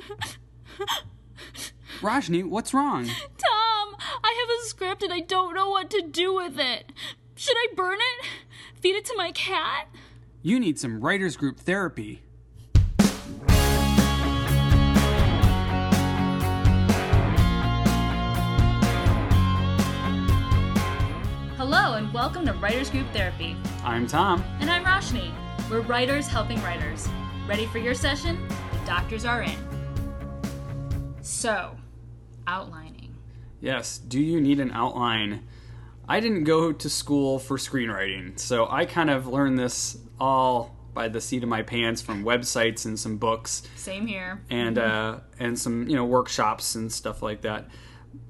Roshni, what's wrong? Tom, I have a script and I don't know what to do with it. Should I burn it? Feed it to my cat? You need some writers group therapy. Hello and welcome to Writers Group Therapy. I'm Tom. And I'm Roshni. We're writers helping writers. Ready for your session? The doctors are in. So, outlining. Yes, do you need an outline? I didn't go to school for screenwriting, so I kind of learned this all by the seat of my pants from websites and some books Same here. and uh, and some you know workshops and stuff like that.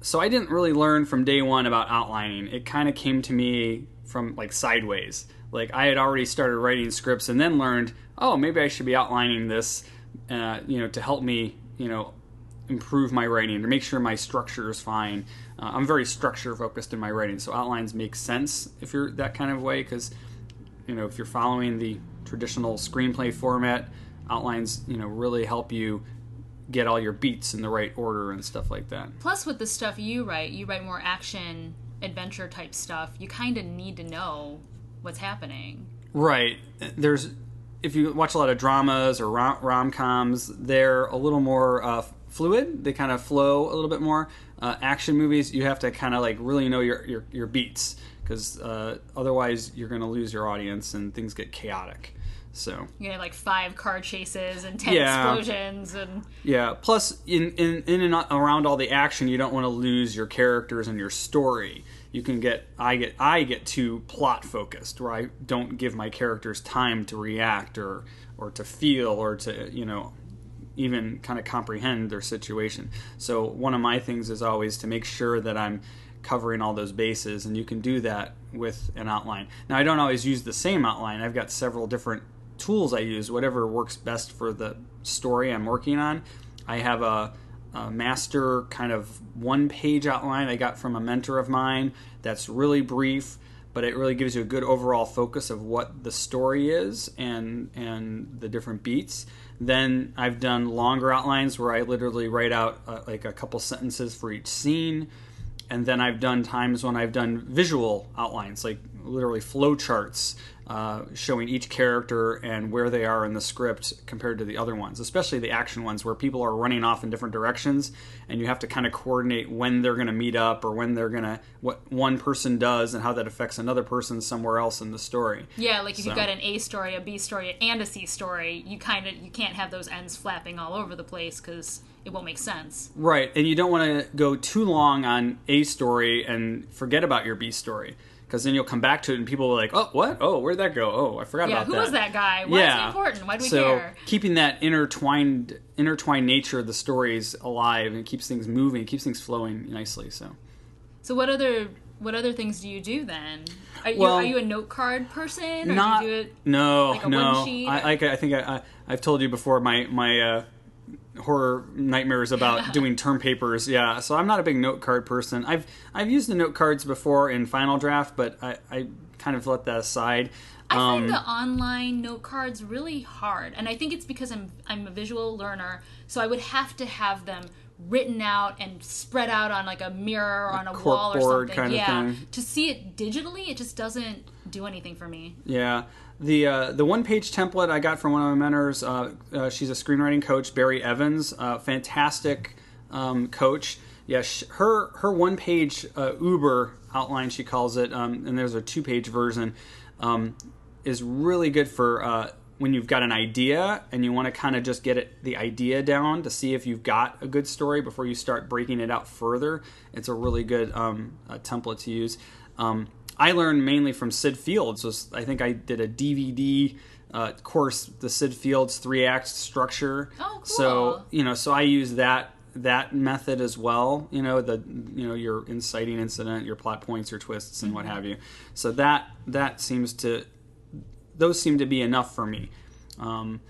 So I didn't really learn from day one about outlining. It kind of came to me from like sideways. Like I had already started writing scripts and then learned, oh, maybe I should be outlining this, uh, you know, to help me, you know, improve my writing to make sure my structure is fine. Uh, I'm very structure focused in my writing, so outlines make sense if you're that kind of way because, you know, if you're following the traditional screenplay format, outlines, you know, really help you get all your beats in the right order and stuff like that. Plus, with the stuff you write, you write more action, adventure type stuff. You kind of need to know what's happening. Right. There's if you watch a lot of dramas or rom coms, they're a little more uh, fluid. They kind of flow a little bit more. Uh, action movies, you have to kind of like really know your your, your beats because uh, otherwise you're going to lose your audience and things get chaotic. So You have like five car chases and ten Yeah. explosions and yeah. Plus, in in in and around all the action, you don't want to lose your characters and your story. You can get I get I get too plot focused, where I don't give my characters time to react or or to feel or to you know even kind of comprehend their situation. So one of my things is always to make sure that I'm covering all those bases, and you can do that with an outline. Now I don't always use the same outline. I've got several different tools I use, whatever works best for the story I'm working on. I have a, a master kind of one page outline I got from a mentor of mine that's really brief, but it really gives you a good overall focus of what the story is and and the different beats. Then I've done longer outlines where I literally write out uh, like a couple sentences for each scene. And then I've done times when I've done visual outlines, like literally flow charts uh, showing each character and where they are in the script compared to the other ones, especially the action ones where people are running off in different directions and you have to kind of coordinate when they're going to meet up or when they're going to, what one person does and how that affects another person somewhere else in the story. yeah, like if So- you've got an A story, a B story, and a C story, you kind of you can't have those ends flapping all over the place because it won't make sense. Right, and you don't want to go too long on a story and forget about your B story. Because then you'll come back to it and people will be like, oh, what? Oh, where'd that go? Oh, I forgot Yeah, about who that. Who was that guy? Why is he important? Why do we so care? keeping that intertwined intertwined nature of the stories alive and keeps things moving, keeps things flowing nicely. So So what other what other things do you do then? Are you Well, are you a note card person or not do you do it? no like a no. one sheet? I, I, I think I, I I've told you before my my uh, horror nightmares about doing term papers. Yeah, so I'm not a big note card person. I've I've used the note cards before in Final Draft, but I, I kind of let that aside. I Um, find the online note cards really hard, and I think it's because I'm I'm a visual learner, so I would have to have them written out and spread out on like a mirror or on a wall or something. kind of yeah, thing. to see it digitally, it just doesn't do anything for me. Yeah. The uh, the one page template I got from one of my mentors. Uh, uh, she's a screenwriting coach, Barri Evins. Uh, fantastic um, coach. Yeah, her her one page uh, Uber outline she calls it, um, and there's a two page version. Um, is really good for uh, when you've got an idea and you want to kind of just get it the idea down to see if you've got a good story before you start breaking it out further. It's a really good um, template to use. Um, I learned mainly from Syd Fields. Was I think I did a DVD uh, course, the Syd Fields three act structure. Oh, cool. So you know, so I use that that method as well. You know, the you know your inciting incident, your plot points, your twists, and what have you. So that that seems to those seem to be enough for me. Um,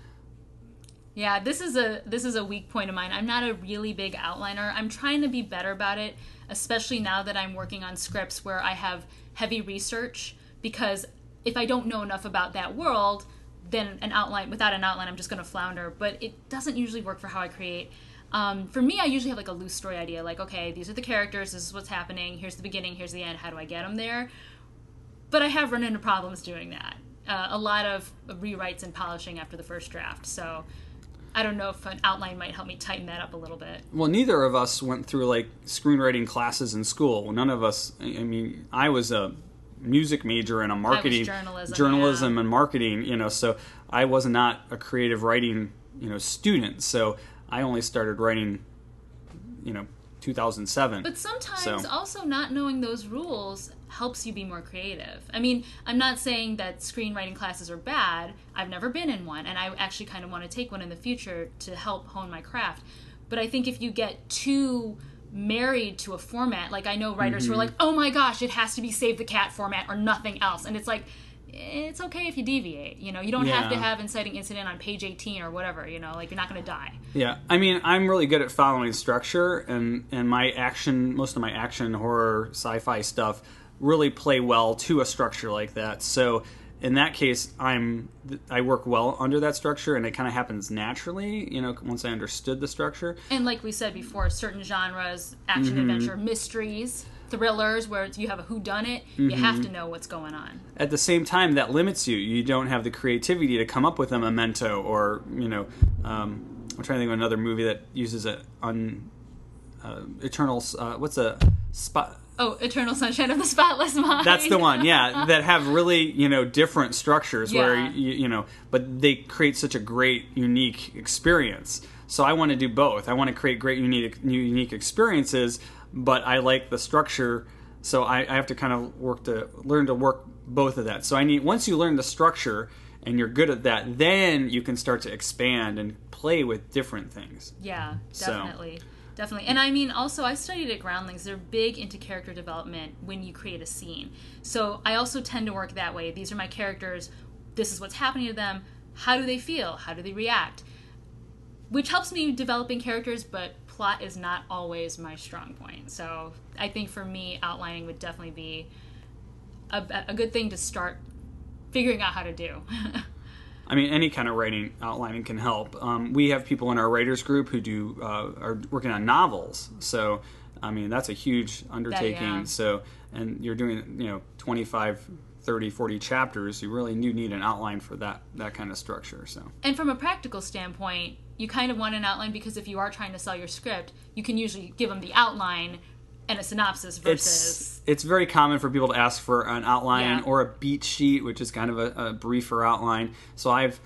Yeah, this is a this is a weak point of mine. I'm not a really big outliner. I'm trying to be better about it, especially now that I'm working on scripts where I have heavy research because if I don't know enough about that world, then an outline without an outline i'm just going to flounder. But it doesn't usually work for how i create. Um, for me i usually have like a loose story idea like okay these are the characters this is what's happening here's the beginning here's the end how do i get them there? But i have run into problems doing that. Uh, a lot of rewrites and polishing after the first draft so I don't know if an outline might help me tighten that up a little bit. Well, neither of us went through like screenwriting classes in school. None of us. I mean, I was a music major and a marketing journalism, journalism yeah. and marketing. You know, so I was not a creative writing you know student. So I only started writing, you know, 2007. But sometimes So- also not knowing those rules helps you be more creative. I mean, I'm not saying that screenwriting classes are bad. I've never been in one, and I actually kind of want to take one in the future to help hone my craft. But I think if you get too married to a format, like I know writers who Mm-hmm. are like, "Oh my gosh, it has to be save the cat format or nothing else," and it's like. It's okay if you deviate. You know, you don't have to have inciting incident on page 18 or whatever. You know, like you're not going to die. Yeah, I mean, I'm really good at following structure, and and my action, most of my action, horror, sci-fi stuff, really play well to a structure like that. So in that case, I'm I work well under that structure, and it kind of happens naturally. You know, once I understood the structure. And like we said before, certain genres, action, Mm-hmm. adventure, mysteries, thrillers, where you have a who done it, you Mm-hmm. have to know what's going on. At the same time, that limits you. You don't have the creativity to come up with a memento, or you know, um, I'm trying to think of another movie that uses a un uh, eternal. Uh, what's a spot? Oh, Eternal Sunshine of the Spotless Mind. That's the one, yeah, that have really, you know, different structures where you, you know, but they create such a great unique experience. So I want to do both. I want to create great unique unique experiences, but I like the structure, so I, I have to kind of work to learn to work both of that. So I need once you learn the structure and you're good at that, then you can start to expand and play with different things. Yeah, So- definitely. And I mean, also, I studied at Groundlings. They're big into character development when you create a scene. So I also tend to work that way. These are my characters. This is what's happening to them. How do they feel? How do they react? Which helps me developing characters, but plot is not always my strong point. So I think for me, outlining would definitely be a, a good thing to start figuring out how to do. I mean, any kind of writing outlining can help. Um, we have people in our writers group who do uh, are working on novels. So, I mean, that's a huge undertaking. yeah. So, and you're doing you know 25, 30, 40 chapters. You really do need an outline for that that kind of structure. So, And from a practical standpoint, you kind of want an outline because if you are trying to sell your script, you can usually give them the outline and a synopsis versus. it's it's very common for people to ask for an outline Yeah. or a beat sheet, which is kind of a, a briefer outline. So I've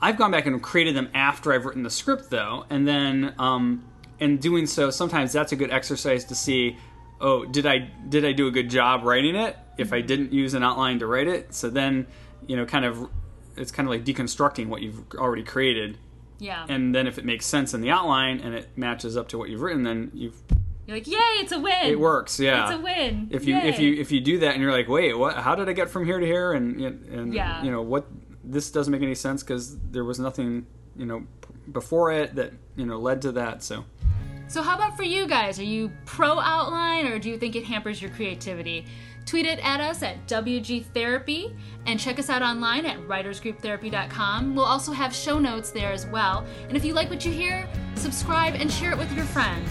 I've gone back and created them after I've written the script, though, and then um, in doing so, sometimes that's a good exercise to see. Oh, did I did I do a good job writing it? If I didn't use an outline to write it, so then you know, kind of, it's kind of like deconstructing what you've already created, yeah. and then if it makes sense in the outline and it matches up to what you've written, then you've You're like, yay, it's a win. it works. Yeah, It's a win. if you if you if you do that and you're like wait what how did i get from here to here and and Yeah. you know what this doesn't make any sense because there was nothing you know before it that you know led to that so So, how about for you guys? Are you pro outline or do you think it hampers your creativity? Tweet it at us at WG Therapy and check us out online at writersgrouptherapy.com. We'll also have show notes there as well. And if you like what you hear, subscribe and share it with your friends.